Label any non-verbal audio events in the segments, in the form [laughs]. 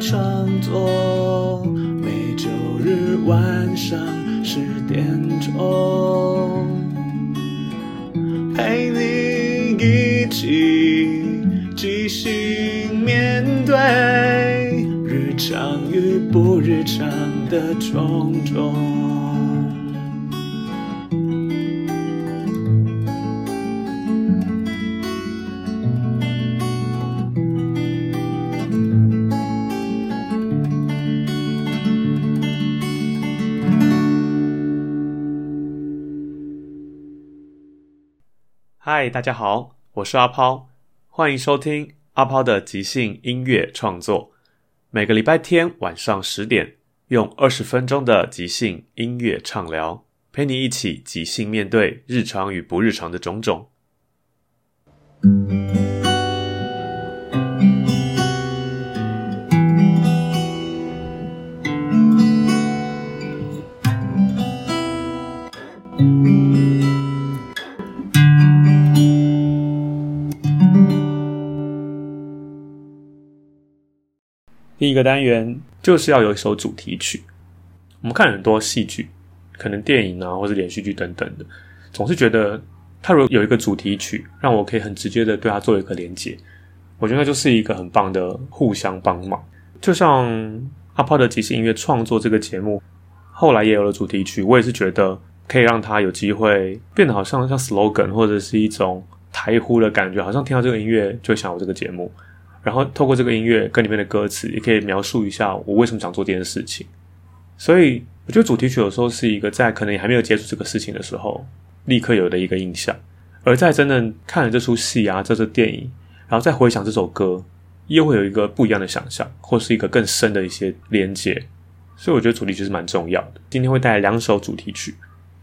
创作，每周日晚上十点钟，陪你一起即兴面对日常与不日常的种种。嗨，大家好，我是阿抛，欢迎收听阿抛的即兴音乐创作。每个礼拜天晚上十点，用二十分钟的即兴音乐畅聊，陪你一起即兴面对日常与不日常的种种。第一个单元就是要有一首主题曲。我们看很多戏剧，可能电影啊，或者连续剧等等的，总是觉得它如果有一个主题曲，让我可以很直接的对它做一个连接，我觉得那就是一个很棒的互相帮忙。就像阿抛的即兴音乐创作这个节目，后来也有了主题曲，我也是觉得可以让它有机会变得好像像 slogan 或者是一种台呼的感觉，好像听到这个音乐就想我这个节目。然后透过这个音乐跟里面的歌词，也可以描述一下我为什么想做这件事情。所以我觉得主题曲有时候是一个在可能你还没有接触这个事情的时候，立刻有的一个印象；而在真正看了这出戏啊，这出电影，然后再回想这首歌，又会有一个不一样的想象，或是一个更深的一些连接。所以我觉得主题曲是蛮重要的。今天会带来两首主题曲。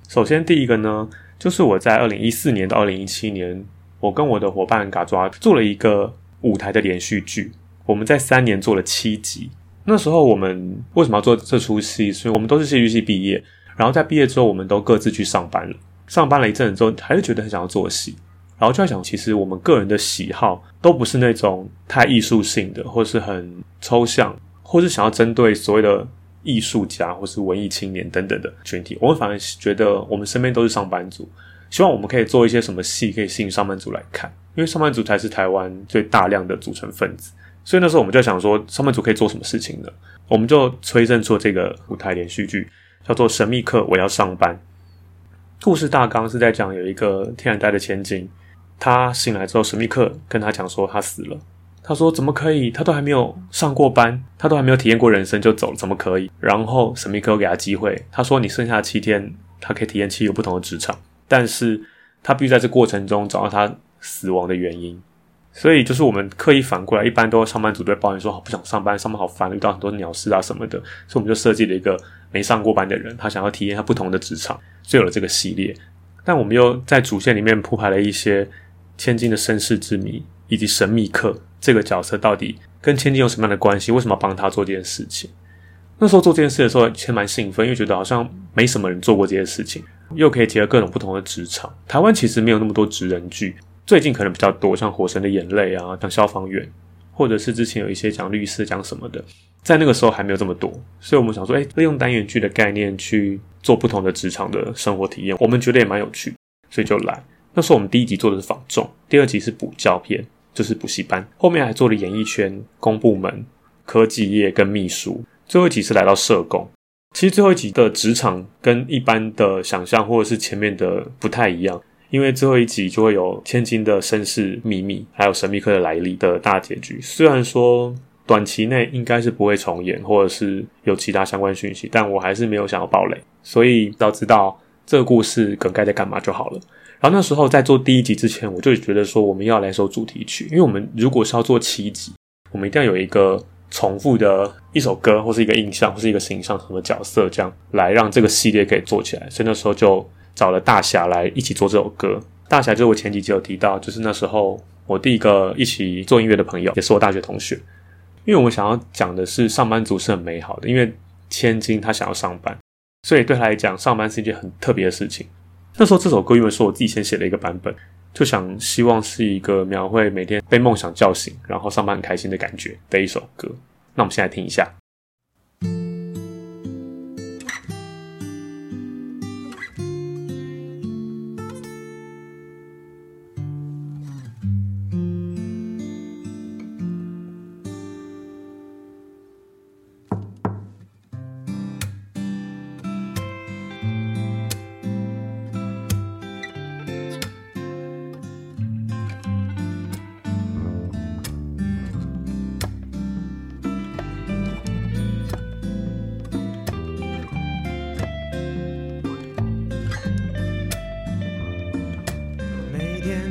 首先第一个呢，就是我在二零一四年到二零一七年，我跟我的伙伴嘎抓做了一个。舞台的连续剧，我们在三年做了七集。那时候我们为什么要做这出戏？所以我们都是戏剧系毕业，然后在毕业之后，我们都各自去上班了。上班了一阵子之后，还是觉得很想要做戏，然后就在想，其实我们个人的喜好都不是那种太艺术性的，或是很抽象，或是想要针对所谓的艺术家或是文艺青年等等的群体。我们反而觉得，我们身边都是上班族，希望我们可以做一些什么戏，可以吸引上班族来看。因为上班族才是台湾最大量的组成分子，所以那时候我们就想说，上班族可以做什么事情呢？我们就催生出这个舞台连续剧，叫做《神秘客我要上班》。故事大纲是在讲有一个天然呆的千金，他醒来之后，神秘客跟他讲说他死了。他说怎么可以？他都还没有上过班，他都还没有体验过人生就走了，怎么可以？然后神秘客又给他机会，他说你剩下七天，他可以体验七个不同的职场，但是他必须在这过程中找到他。死亡的原因，所以就是我们刻意反过来，一般都上班族都会抱怨说，好不想上班，上班好烦，遇到很多鸟事啊什么的，所以我们就设计了一个没上过班的人，他想要体验他不同的职场，就有了这个系列。但我们又在主线里面铺排了一些千金的身世之谜，以及神秘客这个角色到底跟千金有什么样的关系？为什么要帮他做这件事情？那时候做这件事的时候，其实蛮兴奋，因为觉得好像没什么人做过这件事情，又可以结合各种不同的职场。台湾其实没有那么多职人剧。最近可能比较多，像《火神的眼泪》啊，像消防员，或者是之前有一些讲律师、讲什么的，在那个时候还没有这么多，所以我们想说，哎，利用单元剧的概念去做不同的职场的生活体验，我们觉得也蛮有趣，所以就来。那时候我们第一集做的是仿众，第二集是补教片，就是补习班，后面还做了演艺圈、公部门、科技业跟秘书，最后一集是来到社工。其实最后一集的职场跟一般的想象或者是前面的不太一样。因为最后一集就会有千金的身世秘密，还有神秘客的来历的大结局。虽然说短期内应该是不会重演，或者是有其他相关讯息，但我还是没有想要爆雷，所以要知道这个故事梗概在干嘛就好了。然后那时候在做第一集之前，我就觉得说我们要来首主题曲，因为我们如果是要做七集，我们一定要有一个重复的一首歌，或是一个印象，或是一个形象，什么角色，这样来让这个系列可以做起来。所以那时候就找了大侠来一起做这首歌。大侠就是我前几集有提到，就是那时候我第一个一起做音乐的朋友，也是我大学同学。因为我们想要讲的是上班族是很美好的，因为千金她想要上班，所以对她来讲，上班是一件很特别的事情。那时候这首歌因为是我自己先写了一个版本，就想希望是一个描绘每天被梦想叫醒，然后上班很开心的感觉的一首歌。那我们现在听一下。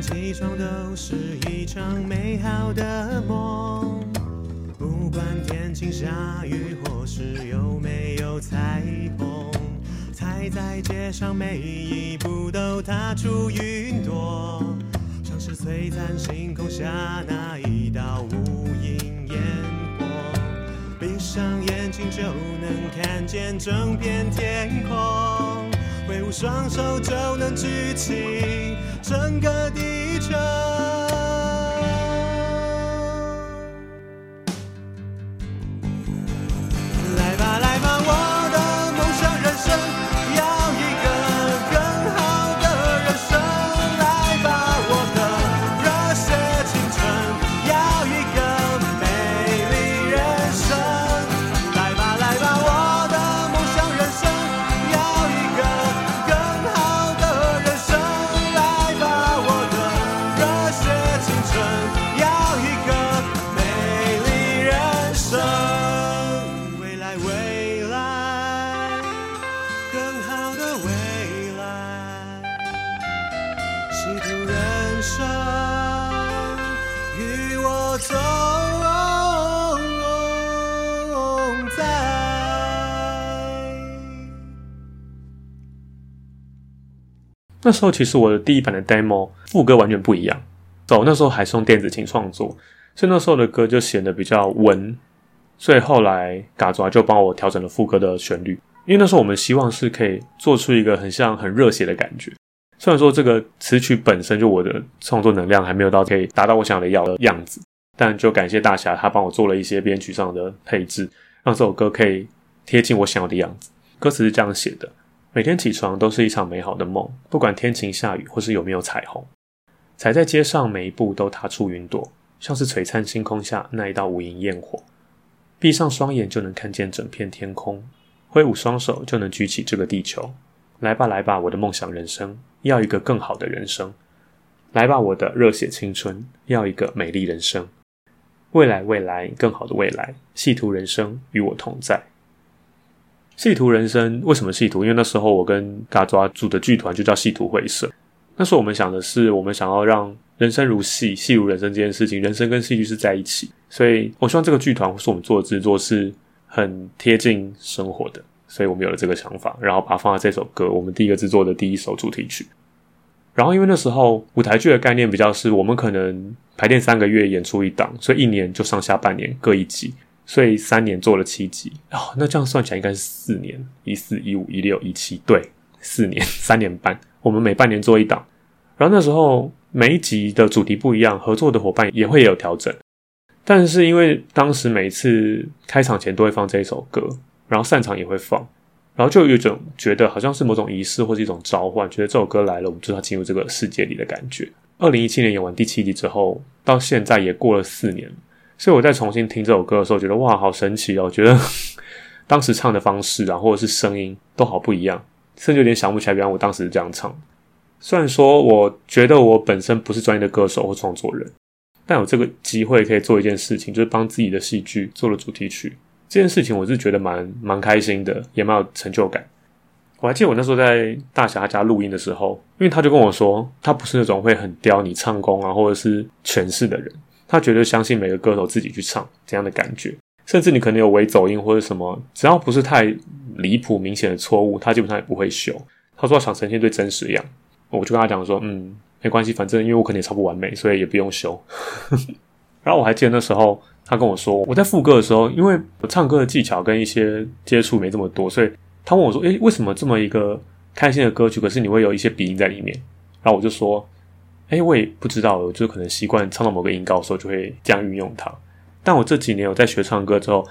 起床都是一场美好的梦，不管天晴下雨或是有没有彩虹，踩在街上每一步都踏出云朵，像是璀璨星空下那一道无影烟火，闭上眼睛就能看见整片天空。挥舞双手就能举起整个地球。那时候其实我的第一版的 demo 副歌完全不一样，走那时候还是用电子琴创作，所以那时候的歌就显得比较文。所以后来嘎抓就帮我调整了副歌的旋律，因为那时候我们希望是可以做出一个很像很热血的感觉。虽然说这个词曲本身就我的创作能量还没有到可以达到我想要的样子，但就感谢大侠他帮我做了一些编曲上的配置，让这首歌可以贴近我想要的样子。歌词是这样写的。每天起床都是一场美好的梦，不管天晴下雨或是有没有彩虹。踩在街上每一步都踏出云朵，像是璀璨星空下那一道无垠焰火。闭上双眼就能看见整片天空，挥舞双手就能举起这个地球。来吧来吧，我的梦想人生，要一个更好的人生。来吧，我的热血青春，要一个美丽人生。未来未来，更好的未来，细图人生与我同在。细图人生为什么细图？因为那时候我跟嘎抓组的剧团就叫细图会社。那时候我们想的是，我们想要让人生如戏，戏如人生这件事情，人生跟戏剧是在一起。所以我希望这个剧团或是我们做的制作是很贴近生活的。所以我们有了这个想法，然后把它放在这首歌，我们第一个制作的第一首主题曲。然后因为那时候舞台剧的概念比较是，我们可能排练三个月演出一档，所以一年就上下半年各一集。所以三年做了七集哦，那这样算起来应该是四年，一四一五一六一七，对，四年 [laughs] 三年半。我们每半年做一档，然后那时候每一集的主题不一样，合作的伙伴也会有调整。但是因为当时每次开场前都会放这一首歌，然后散场也会放，然后就有一种觉得好像是某种仪式或是一种召唤，觉得这首歌来了，我们就要进入这个世界里的感觉。二零一七年演完第七集之后，到现在也过了四年。所以我再重新听这首歌的时候，觉得哇，好神奇哦！我觉得 [laughs] 当时唱的方式啊，或者是声音都好不一样，甚至有点想不起来，原来我当时是这样唱。虽然说我觉得我本身不是专业的歌手或创作人，但有这个机会可以做一件事情，就是帮自己的戏剧做了主题曲。这件事情我是觉得蛮蛮开心的，也蛮有成就感。我还记得我那时候在大侠家录音的时候，因为他就跟我说，他不是那种会很刁你唱功啊，或者是诠释的人。他绝对相信每个歌手自己去唱怎样的感觉，甚至你可能有微走音或者什么，只要不是太离谱明显的错误，他基本上也不会修。他说想呈现最真实的样，我就跟他讲说，嗯，没关系，反正因为我可能也超不完美，所以也不用修。[laughs] 然后我还记得那时候他跟我说，我在副歌的时候，因为我唱歌的技巧跟一些接触没这么多，所以他问我说，诶，为什么这么一个开心的歌曲，可是你会有一些鼻音在里面？然后我就说，诶，我也不知道，我就可能习惯唱到某个音高的时候就会这样运用它。但我这几年有在学唱歌之后，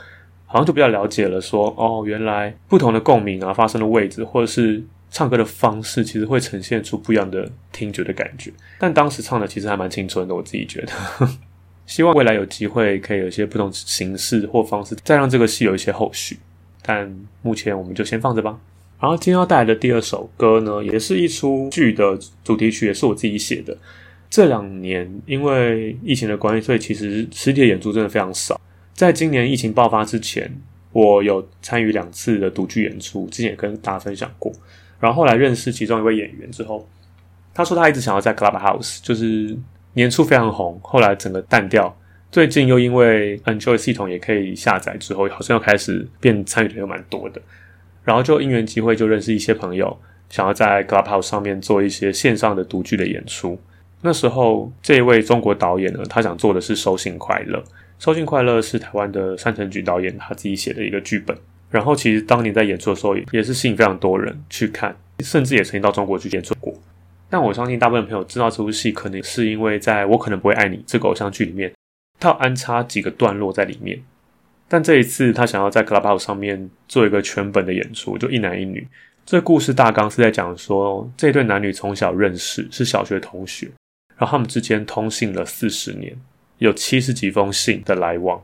好像就比较了解了说，说哦，原来不同的共鸣啊，发生的位置，或者是唱歌的方式，其实会呈现出不一样的听觉的感觉。但当时唱的其实还蛮青春的，我自己觉得。[laughs] 希望未来有机会可以有一些不同形式或方式，再让这个戏有一些后续。但目前我们就先放着吧。然后今天要带来的第二首歌呢，也是一出剧的主题曲，也是我自己写的。这两年因为疫情的关系，所以其实实体的演出真的非常少。在今年疫情爆发之前，我有参与两次的独剧演出，之前也跟大家分享过。然后后来认识其中一位演员之后，他说他一直想要在 Clubhouse，就是年初非常红，后来整个淡掉。最近又因为 Enjoy 系统也可以下载之后，好像又开始变参与的又蛮多的。然后就因缘机会就认识一些朋友，想要在 Clubhouse 上面做一些线上的独剧的演出。那时候，这一位中国导演呢，他想做的是《收信快乐》。《收信快乐》是台湾的山城菊导演他自己写的一个剧本。然后，其实当年在演出的时候，也是吸引非常多人去看，甚至也曾经到中国去演出过。但我相信，大部分朋友知道这部戏，可能是因为在我可能不会爱你这个偶像剧里面，他要安插几个段落在里面。但这一次，他想要在 Clubhouse 上面做一个全本的演出，就一男一女。这故事大纲是在讲说，这对男女从小认识，是小学同学。然后他们之间通信了四十年，有七十几封信的来往，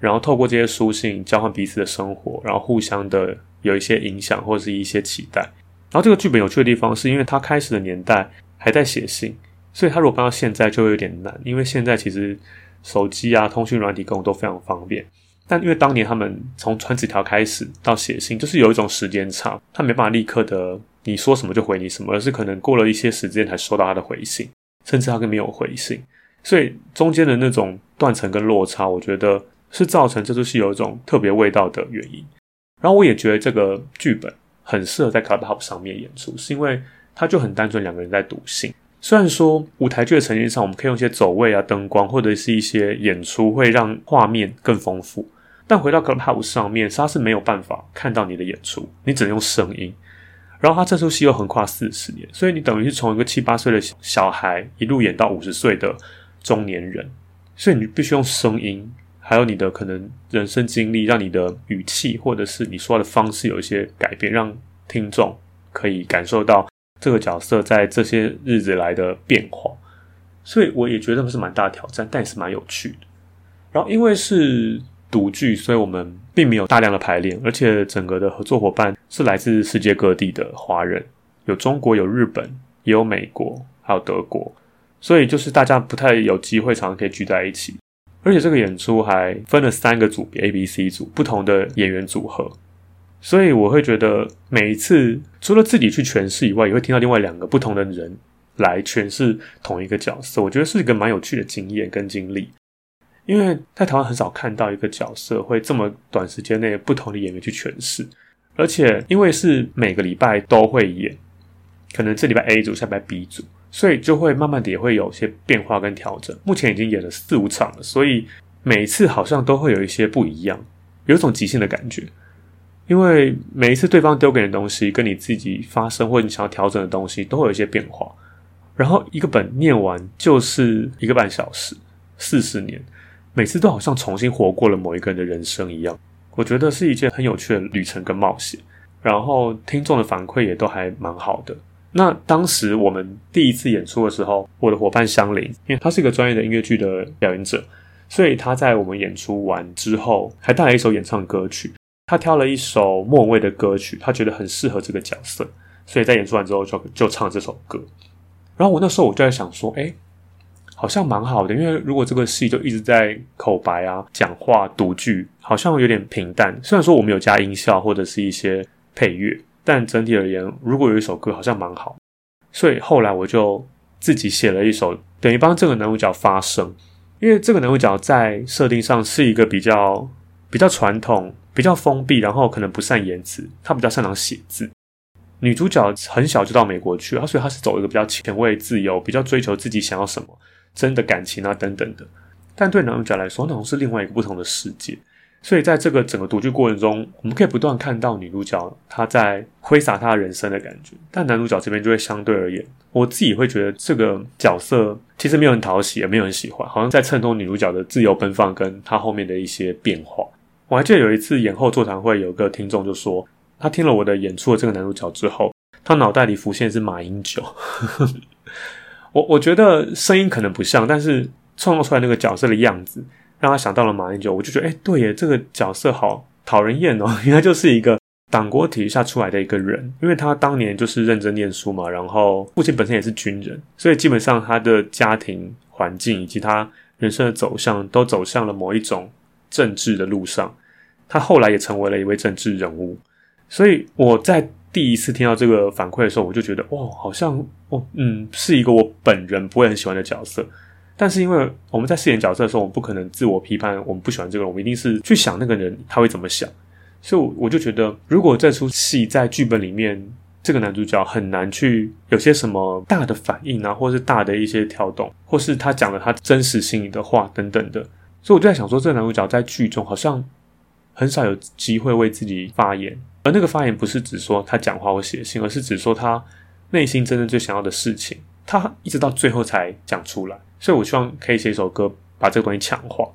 然后透过这些书信交换彼此的生活，然后互相的有一些影响或是一些期待。然后这个剧本有趣的地方是因为他开始的年代还在写信，所以他如果搬到现在就会有点难，因为现在其实手机啊、通讯软体各种都非常方便。但因为当年他们从传纸条开始到写信，就是有一种时间差，他没办法立刻的你说什么就回你什么，而是可能过了一些时间才收到他的回信。甚至他更没有回信，所以中间的那种断层跟落差，我觉得是造成这出戏有一种特别味道的原因。然后我也觉得这个剧本很适合在 Clubhouse 上面演出，是因为它就很单纯，两个人在读信。虽然说舞台剧的呈现上，我们可以用一些走位啊、灯光或者是一些演出，会让画面更丰富，但回到 Clubhouse 上面，他是没有办法看到你的演出，你只能用声音。然后他这出戏又横跨四十年，所以你等于是从一个七八岁的小孩一路演到五十岁的中年人，所以你必须用声音，还有你的可能人生经历，让你的语气或者是你说话的方式有一些改变，让听众可以感受到这个角色在这些日子来的变化。所以我也觉得是蛮大的挑战，但是蛮有趣的。然后因为是。独剧，所以我们并没有大量的排练，而且整个的合作伙伴是来自世界各地的华人，有中国，有日本，也有美国，还有德国，所以就是大家不太有机会常常可以聚在一起。而且这个演出还分了三个组别，A、B、C 组，不同的演员组合，所以我会觉得每一次除了自己去诠释以外，也会听到另外两个不同的人来诠释同一个角色，我觉得是一个蛮有趣的经验跟经历。因为在台湾很少看到一个角色会这么短时间内不同的演员去诠释，而且因为是每个礼拜都会演，可能这礼拜 A 组，下礼拜 B 组，所以就会慢慢的也会有些变化跟调整。目前已经演了四五场了，所以每一次好像都会有一些不一样，有种即兴的感觉。因为每一次对方丢给你的东西，跟你自己发生或者你想要调整的东西，都会有一些变化。然后一个本念完就是一个半小时，四十年。每次都好像重新活过了某一个人的人生一样，我觉得是一件很有趣的旅程跟冒险。然后听众的反馈也都还蛮好的。那当时我们第一次演出的时候，我的伙伴香菱，因为他是一个专业的音乐剧的表演者，所以他在我们演出完之后，还带来一首演唱歌曲。他挑了一首莫文蔚的歌曲，他觉得很适合这个角色，所以在演出完之后就就唱这首歌。然后我那时候我就在想说，诶好像蛮好的，因为如果这个戏就一直在口白啊、讲话、读剧，好像有点平淡。虽然说我们有加音效或者是一些配乐，但整体而言，如果有一首歌好像蛮好。所以后来我就自己写了一首，等于帮这个男主角发声。因为这个男主角在设定上是一个比较比较传统、比较封闭，然后可能不善言辞。他比较擅长写字。女主角很小就到美国去，所以她是走一个比较前卫、自由、比较追求自己想要什么、真的感情啊等等的。但对男主角来说，那种是另外一个不同的世界。所以在这个整个读剧过程中，我们可以不断看到女主角她在挥洒她人生的感觉，但男主角这边就会相对而言，我自己会觉得这个角色其实没有很讨喜，也没有很喜欢，好像在衬托女主角的自由奔放跟她后面的一些变化。我还记得有一次演后座谈会，有个听众就说，他听了我的演出的这个男主角之后，他脑袋里浮现是马英九。我我觉得声音可能不像，但是创造出来那个角色的样子。让他想到了马英九，我就觉得，哎，对耶，这个角色好讨人厌哦，[laughs] 应该就是一个党国体制下出来的一个人，因为他当年就是认真念书嘛，然后父亲本身也是军人，所以基本上他的家庭环境以及他人生的走向都走向了某一种政治的路上。他后来也成为了一位政治人物，所以我在第一次听到这个反馈的时候，我就觉得，哦，好像，哦，嗯，是一个我本人不会很喜欢的角色。但是因为我们在饰演角色的时候，我们不可能自我批判，我们不喜欢这个人，我们一定是去想那个人他会怎么想。所以我就觉得，如果这出戏在剧本里面，这个男主角很难去有些什么大的反应啊，或是大的一些跳动，或是他讲了他真实心里的话等等的。所以我就在想说，这个男主角在剧中好像很少有机会为自己发言，而那个发言不是指说他讲话或写信，而是指说他内心真正最想要的事情，他一直到最后才讲出来。所以，我希望可以写一首歌，把这个东西强化。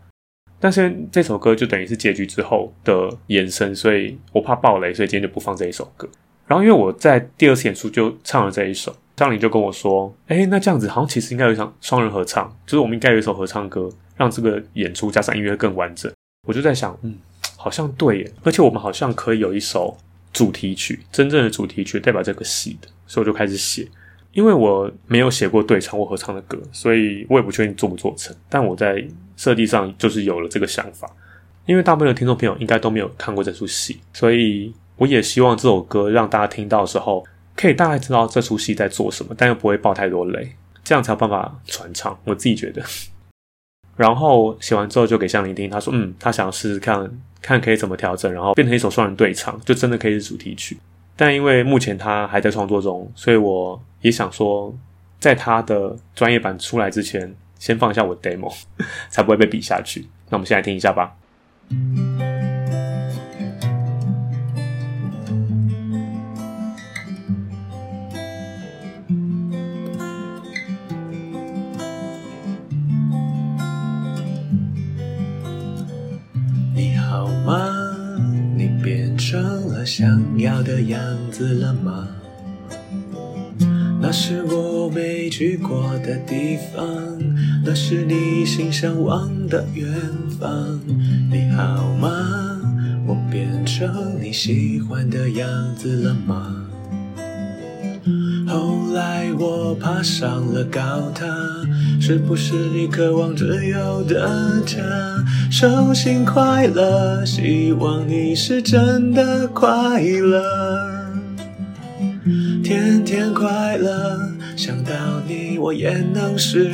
但是这首歌就等于是结局之后的延伸，所以我怕爆雷，所以今天就不放这一首歌。然后，因为我在第二次演出就唱了这一首，张琳就跟我说：“诶，那这样子好像其实应该有一场双人合唱，就是我们应该有一首合唱歌，让这个演出加上音乐更完整。”我就在想，嗯，好像对耶，而且我们好像可以有一首主题曲，真正的主题曲代表这个戏的，所以我就开始写。因为我没有写过对唱或合唱的歌，所以我也不确定做不做成。但我在设计上就是有了这个想法。因为大部分的听众朋友应该都没有看过这出戏，所以我也希望这首歌让大家听到的时候，可以大概知道这出戏在做什么，但又不会爆太多雷，这样才有办法传唱。我自己觉得。然后写完之后就给向琳听，他说：“嗯，他想试试看看可以怎么调整，然后变成一首双人对唱，就真的可以是主题曲。”但因为目前他还在创作中，所以我也想说，在他的专业版出来之前，先放一下我的 demo，[laughs] 才不会被比下去。那我们先来听一下吧。我想要的样子了吗？那是我没去过的地方，那是你心向往的远方。你好吗？我变成你喜欢的样子了吗？后来我爬上了高塔，是不是你渴望自由的家？手心快乐，希望你是真的快乐。天天快乐，想到你我也能是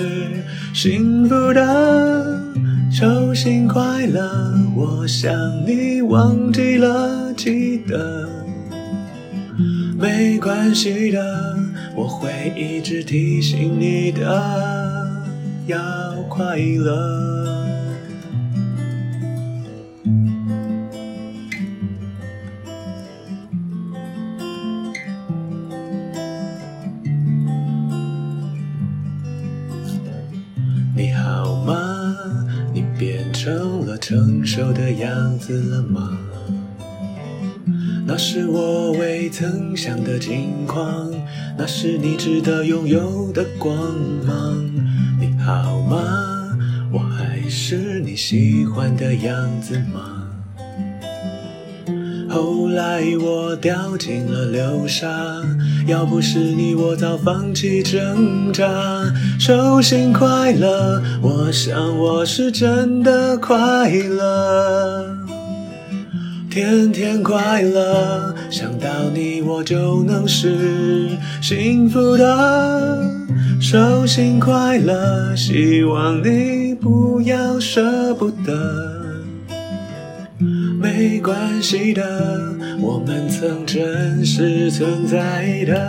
幸福的。手心快乐，我想你忘记了记得。没关系的，我会一直提醒你的，要快乐。你好吗？你变成了成熟的样子了吗？那是我未曾想的境况，那是你值得拥有的光芒。你好吗？我还是你喜欢的样子吗？后来我掉进了流沙，要不是你，我早放弃挣扎。手心快乐，我想我是真的快乐。天天快乐，想到你我就能是幸福的。手心快乐，希望你不要舍不得。没关系的，我们曾真实存在的。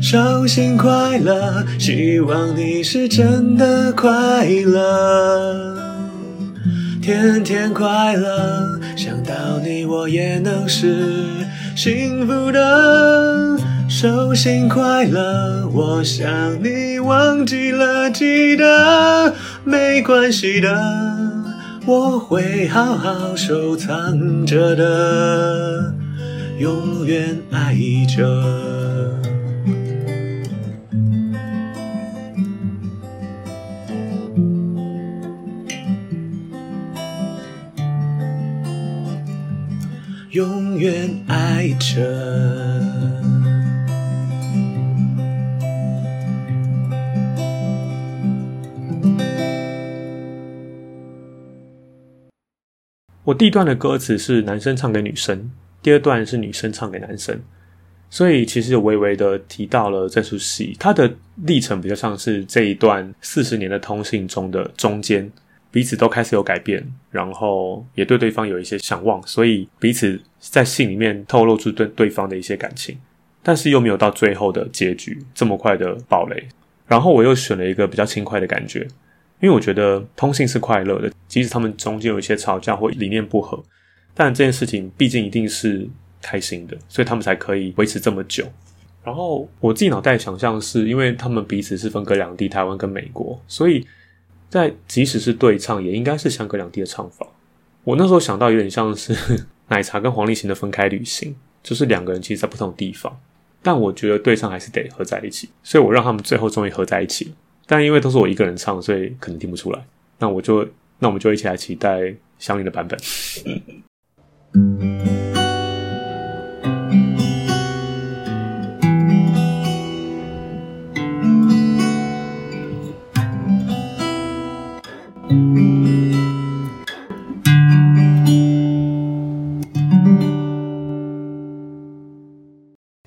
手心快乐，希望你是真的快乐。天天快乐，想到你我也能是幸福的。手心快乐，我想你忘记了记得，没关系的。我会好好收藏着的，永远爱着，我第一段的歌词是男生唱给女生，第二段是女生唱给男生，所以其实有微微的提到了这出戏，它的历程比较像是这一段四十年的通信中的中间，彼此都开始有改变，然后也对对方有一些想望，所以彼此在信里面透露出对对方的一些感情，但是又没有到最后的结局这么快的爆雷，然后我又选了一个比较轻快的感觉。因为我觉得通信是快乐的，即使他们中间有一些吵架或理念不合，但这件事情毕竟一定是开心的，所以他们才可以维持这么久。然后我自己脑袋想象是，因为他们彼此是分隔两地，台湾跟美国，所以在即使是对唱，也应该是相隔两地的唱法。我那时候想到有点像是奶茶跟黄立行的分开旅行，就是两个人其实在不同地方，但我觉得对唱还是得合在一起，所以我让他们最后终于合在一起。但因为都是我一个人唱，所以可能听不出来。那我就，那我们就一起来期待相应的版本。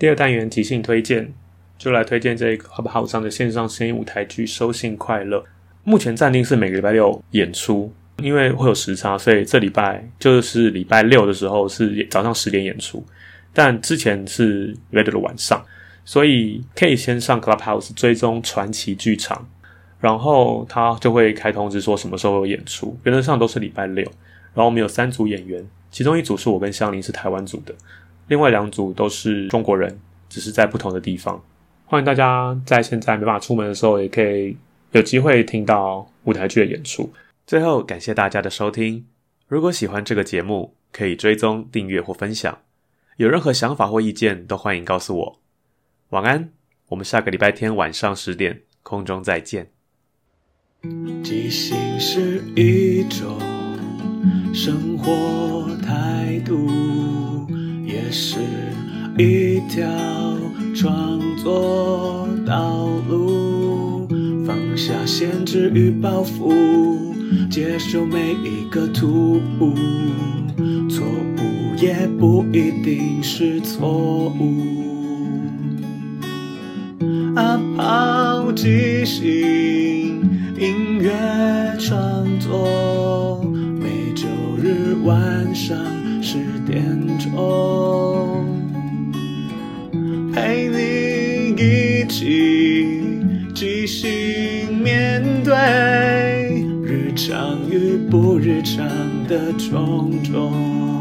第二单元即兴推荐。就来推荐这个 Clubhouse 上的线上声音舞台剧《收信快乐》。目前暂定是每个礼拜六演出，因为会有时差，所以这礼拜就是礼拜六的时候是早上十点演出，但之前是礼拜六的晚上，所以可以先上 Clubhouse 追踪传奇剧场，然后他就会开通知说什么时候有演出，原则上都是礼拜六。然后我们有三组演员，其中一组是我跟香菱是台湾组的，另外两组都是中国人，只是在不同的地方。欢迎大家在现在没办法出门的时候，也可以有机会听到舞台剧的演出。最后，感谢大家的收听。如果喜欢这个节目，可以追踪、订阅或分享。有任何想法或意见，都欢迎告诉我。晚安，我们下个礼拜天晚上十点空中再见。即兴是一种生活态度，也是一条创作道路，放下限制与包袱，接受每一个突兀，错误也不一定是错误。啊，抛即兴音乐创作，每周日晚上十点钟。上的种种。